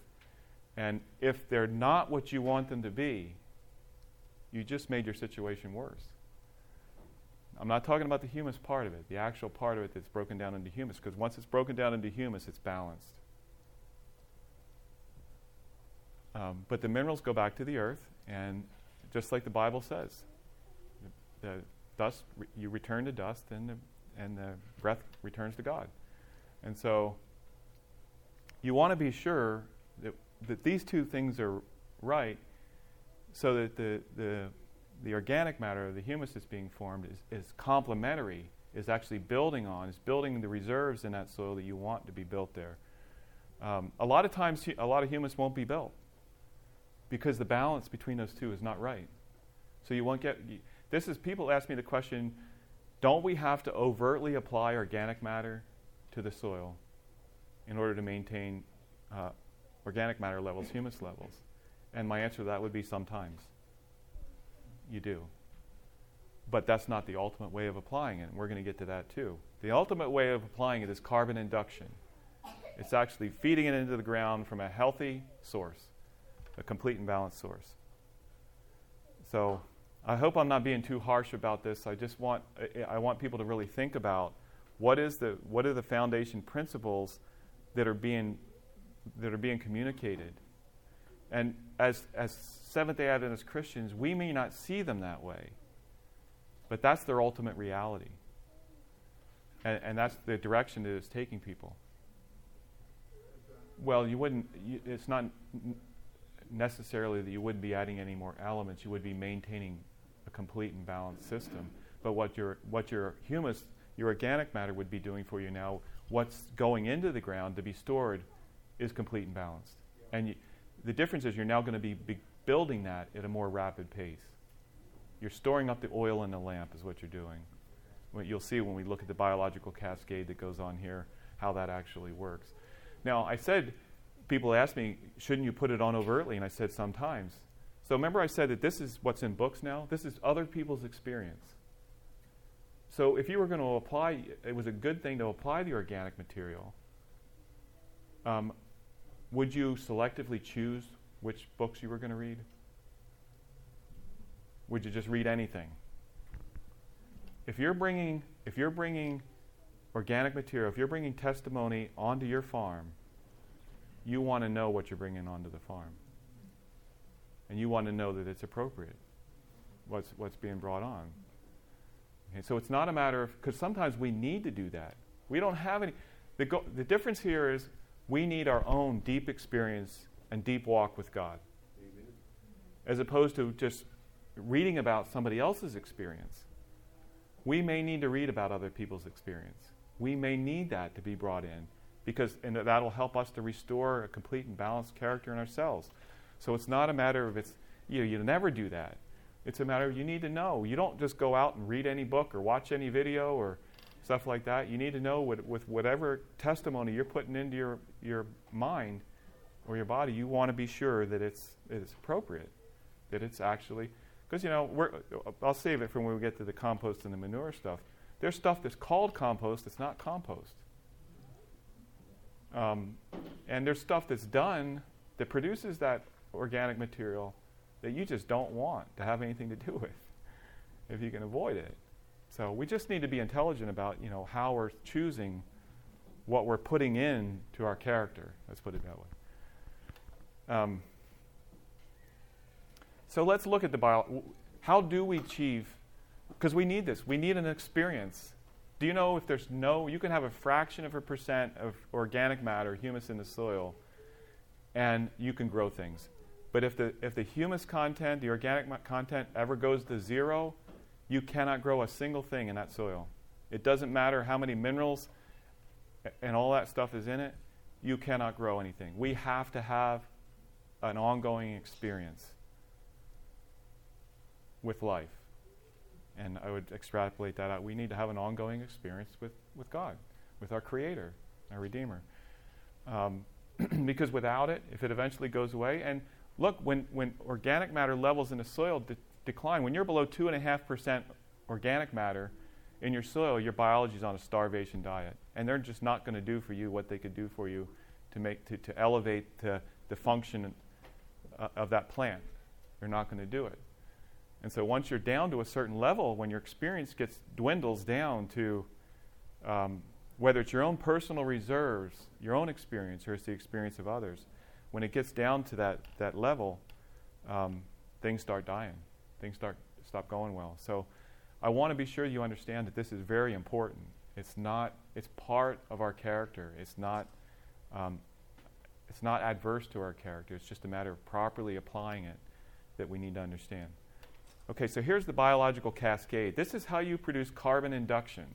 And if they're not what you want them to be, you just made your situation worse. I'm not talking about the humus part of it, the actual part of it that's broken down into humus, because once it's broken down into humus, it's balanced. Um, but the minerals go back to the earth, and just like the Bible says, the, dust re- you return to dust, and the, and the breath returns to God. And so you want to be sure that, that these two things are right so that the, the, the organic matter, the humus that's being formed, is, is complementary, is actually building on, is building the reserves in that soil that you want to be built there. Um, a lot of times, a lot of humus won't be built because the balance between those two is not right. So you won't get. This is people ask me the question don't we have to overtly apply organic matter to the soil in order to maintain uh, organic matter levels, humus levels? And my answer to that would be sometimes. You do. But that's not the ultimate way of applying it, we're going to get to that too. The ultimate way of applying it is carbon induction. It's actually feeding it into the ground from a healthy source, a complete and balanced source. So I hope I'm not being too harsh about this. I just want I want people to really think about what is the what are the foundation principles that are being that are being communicated. And as as Seventh Day Adventist Christians, we may not see them that way, but that's their ultimate reality. And, and that's the direction that it's taking people. Well, you wouldn't. You, it's not necessarily that you wouldn't be adding any more elements. You would be maintaining a complete and balanced system. But what your what your humus, your organic matter would be doing for you now, what's going into the ground to be stored, is complete and balanced. And you, the difference is you're now going to be, be building that at a more rapid pace. You're storing up the oil in the lamp, is what you're doing. What you'll see when we look at the biological cascade that goes on here, how that actually works. Now, I said, people ask me, shouldn't you put it on overtly? And I said, sometimes. So remember, I said that this is what's in books now? This is other people's experience. So if you were going to apply, it was a good thing to apply the organic material. Um, would you selectively choose which books you were going to read? Would you just read anything? If you're bringing, if you're bringing organic material, if you're bringing testimony onto your farm, you want to know what you're bringing onto the farm and you want to know that it's appropriate, what's, what's being brought on. Okay, so it's not a matter of, because sometimes we need to do that. We don't have any. The, go, the difference here is we need our own deep experience and deep walk with God, Amen. as opposed to just reading about somebody else's experience. We may need to read about other people's experience. we may need that to be brought in because and that'll help us to restore a complete and balanced character in ourselves. So it's not a matter of it's you know, you never do that. It's a matter of you need to know. You don't just go out and read any book or watch any video or stuff like that. You need to know what, with whatever testimony you're putting into your, your mind or your body, you want to be sure that it's, it's appropriate, that it's actually, because, you know, I'll save it for when we get to the compost and the manure stuff. There's stuff that's called compost that's not compost. Um, and there's stuff that's done that produces that organic material that you just don't want to have anything to do with if you can avoid it. So we just need to be intelligent about, you know, how we're choosing what we're putting in to our character. Let's put it that way. Um, so let's look at the bio. How do we achieve? Because we need this. We need an experience. Do you know if there's no? You can have a fraction of a percent of organic matter, humus in the soil, and you can grow things. But if the if the humus content, the organic content, ever goes to zero, you cannot grow a single thing in that soil. It doesn't matter how many minerals and all that stuff is in it, you cannot grow anything. We have to have an ongoing experience with life. And I would extrapolate that out. We need to have an ongoing experience with, with God, with our Creator, our Redeemer. Um, because without it, if it eventually goes away, and look, when, when organic matter levels in the soil de- decline. When you're below 2.5% organic matter in your soil, your biology is on a starvation diet. And they're just not going to do for you what they could do for you to, make, to, to elevate the, the function uh, of that plant. They're not going to do it. And so once you're down to a certain level, when your experience gets dwindles down to um, whether it's your own personal reserves, your own experience, or it's the experience of others, when it gets down to that, that level, um, things start dying things start stop going well. So I want to be sure you understand that this is very important. It's not. It's part of our character. It's not. Um, it's not adverse to our character. It's just a matter of properly applying it that we need to understand. Okay, so here's the biological cascade. This is how you produce carbon induction,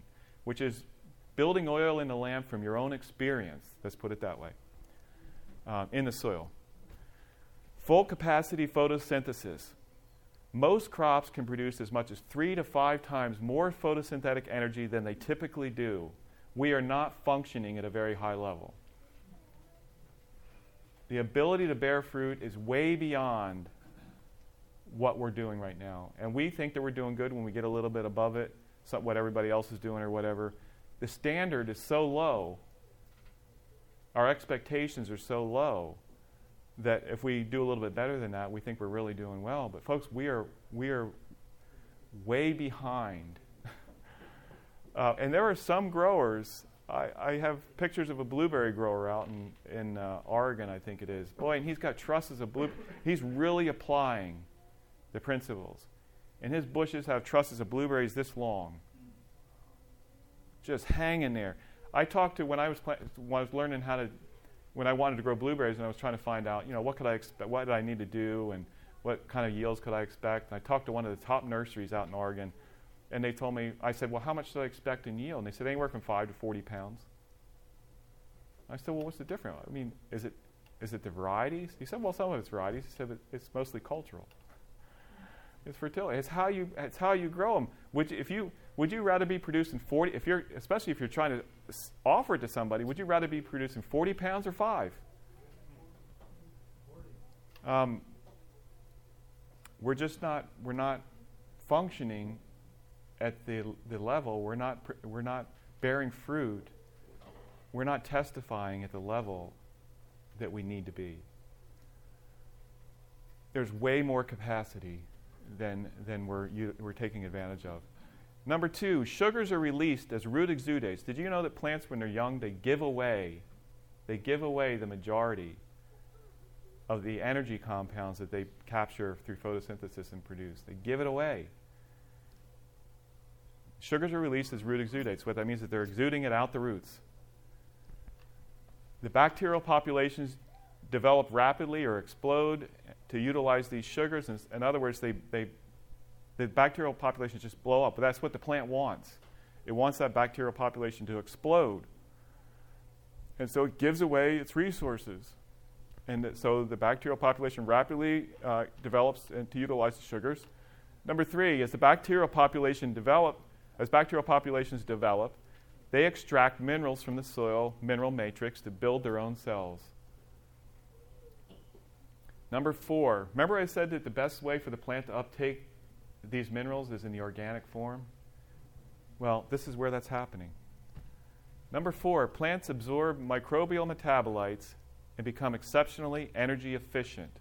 which is building oil in the lamp from your own experience. Let's put it that way. Um, in the soil. Full capacity photosynthesis. Most crops can produce as much as three to five times more photosynthetic energy than they typically do. We are not functioning at a very high level. The ability to bear fruit is way beyond what we're doing right now. And we think that we're doing good when we get a little bit above it, what everybody else is doing or whatever. The standard is so low, our expectations are so low that if we do a little bit better than that, we think we're really doing well. But folks, we are we are way behind. uh, and there are some growers. I, I, have pictures of a blueberry grower out in in uh, Oregon, I think it is. Boy, and he's got trusses of blue. He's really applying the principles, and his bushes have trusses of blueberries this long, just hanging there. I talked to when I was when I was learning how to when I wanted to grow blueberries and I was trying to find out, you know, what could I expect, what did I need to do, and what kind of yields could I expect. And I talked to one of the top nurseries out in Oregon, and they told me, I said, well, how much do I expect in yield? And they said, anywhere from five to 40 pounds. I said, well, what's the difference? I mean, is it, is it the varieties? He said, well, some of it's varieties. He said, it's mostly cultural. It's fertility. It's how you, it's how you grow them. Would you, if you, would you rather be producing 40, if you're, especially if you're trying to offer it to somebody, would you rather be producing 40 pounds or five? Um, we're just not, we're not functioning at the, the level, we're not, we're not bearing fruit, we're not testifying at the level that we need to be. There's way more capacity than, than we're, we're taking advantage of. Number two, sugars are released as root exudates. Did you know that plants, when they're young, they give away, they give away the majority of the energy compounds that they capture through photosynthesis and produce. They give it away. Sugars are released as root exudates. What that means is they're exuding it out the roots. The bacterial populations develop rapidly or explode to utilize these sugars. And In, other words, they, they, the bacterial populations just blow up. But that's what the plant wants. It wants that bacterial population to explode. And so it gives away its resources. And so the bacterial population rapidly uh, develops and to utilize the sugars. Number three, as the bacterial population develop, as bacterial populations develop, they extract minerals from the soil mineral matrix to build their own cells. Number four, remember I said that the best way for the plant to uptake these minerals is in the organic form? Well, this is where that's happening. Number four, plants absorb microbial metabolites and become exceptionally energy efficient.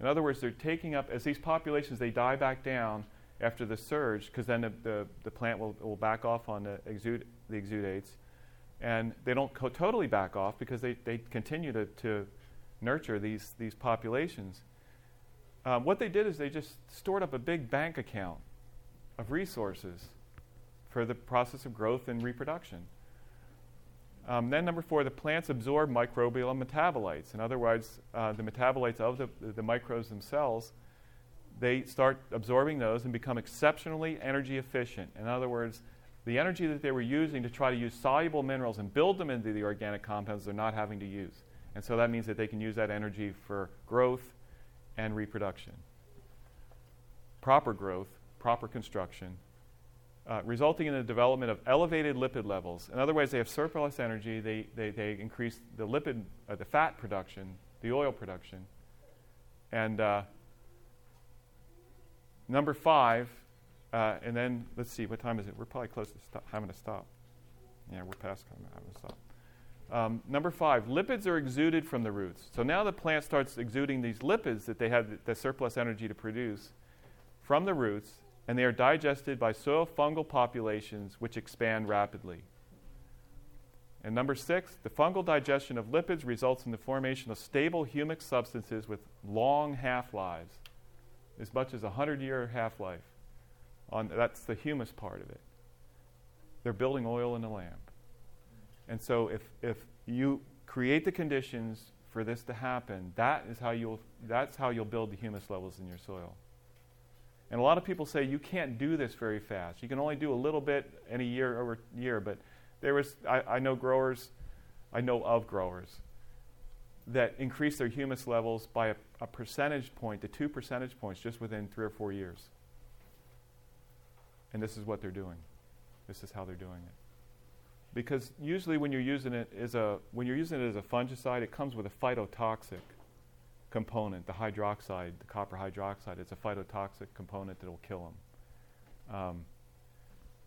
In other words, they're taking up, as these populations, they die back down after the surge, because then the, the, the, plant will, will back off on the, exude, the exudates. And they don't co- totally back off because they, they continue to, to nurture these, these populations. Um, what they did is they just stored up a big bank account of resources for the process of growth and reproduction. Um, then, number four, the plants absorb microbial metabolites. In other words, uh, the metabolites of the, the microbes themselves, they start absorbing those and become exceptionally energy efficient. In other words, the energy that they were using to try to use soluble minerals and build them into the organic compounds, they're not having to use. And so that means that they can use that energy for growth and reproduction. Proper growth, proper construction, uh, resulting in the development of elevated lipid levels. In other words, they have surplus energy, they, they, they increase the lipid, uh, the fat production, the oil production. And uh, number five, uh, and then let's see, what time is it? We're probably close to having to stop. Yeah, we're past having to stop. Um, number five, lipids are exuded from the roots. So now the plant starts exuding these lipids that they had the, surplus energy to produce from the roots, and they are digested by soil fungal populations which expand rapidly. And number six, the fungal digestion of lipids results in the formation of stable humic substances with long half lives, as much as a 100 year half life. That's the humus part of it. They're building oil in the lamp. And so if, if you create the conditions for this to happen, that is how you'll, that's how you'll build the humus levels in your soil. And a lot of people say you can't do this very fast. You can only do a little bit in a year over year. But there was, I, I know growers, I know of growers that increase their humus levels by a, a percentage point to two percentage points just within three or four years. And this is what they're doing. This is how they're doing it because usually when you're using it as a when you're using it as a fungicide, it comes with a phytotoxic component, the hydroxide, the copper hydroxide. It's a phytotoxic component that will kill them. Um,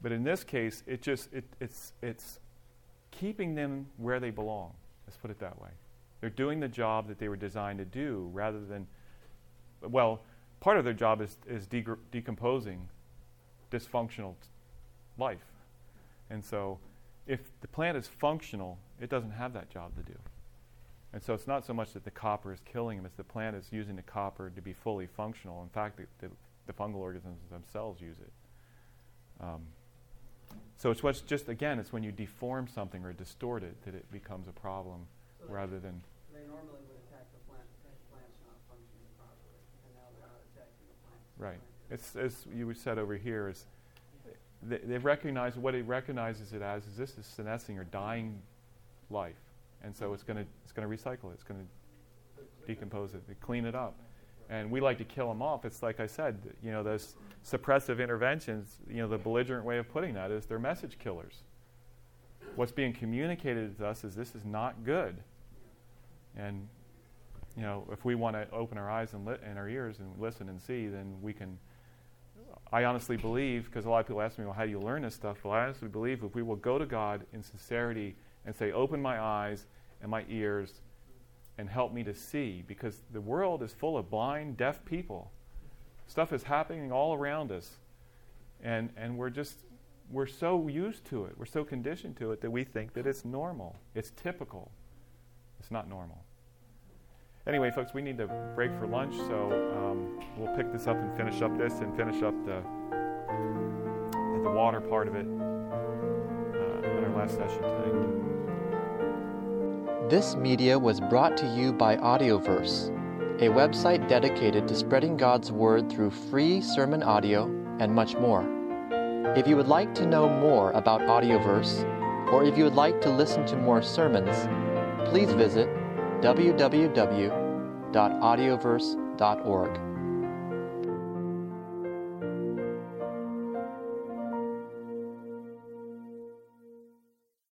but in this case, it just it, it's it's keeping them where they belong. Let's put it that way. They're doing the job that they were designed to do, rather than well, part of their job is is de- decomposing dysfunctional life, and so if the plant is functional, it doesn't have that job to do. And so it's not so much that the copper is killing them, it's the plant is using the copper to be fully functional. In fact, the, the, the fungal organisms themselves use it. Um, so it's what's just, again, it's when you deform something or distort it that it becomes a problem So rather than. They normally would attack the plant if the plant's not functioning properly, and now they're not attacking the plant. Right. It's, as you said over here, is they, they recognize what it recognizes it as is this is senescing or dying life, and so it's going to it's going to recycle it. It's going to decompose it, clean it up, and we like to kill them off. It's like I said, you know, those suppressive interventions. You know, the belligerent way of putting that is they're message killers. What's being communicated to us is this is not good, and you know, if we want to open our eyes and, li- and our ears and listen and see, then we can I honestly believe, because a lot of people ask me, well, how do you learn this stuff? Well, I honestly believe if we will go to God in sincerity and say, open my eyes and my ears and help me to see, because the world is full of blind, deaf people. Stuff is happening all around us. And, and we're just, we're so used to it, we're so conditioned to it that we think that it's normal, it's typical. It's not normal. Anyway, folks, we need to break for lunch, so um, we'll pick this up and finish up this and finish up the the water part of it uh, in our last session today. This media was brought to you by Audioverse, a website dedicated to spreading God's Word through free sermon audio and much more. If you would like to know more about Audioverse, or if you would like to listen to more sermons, please visit www.audioverse.org.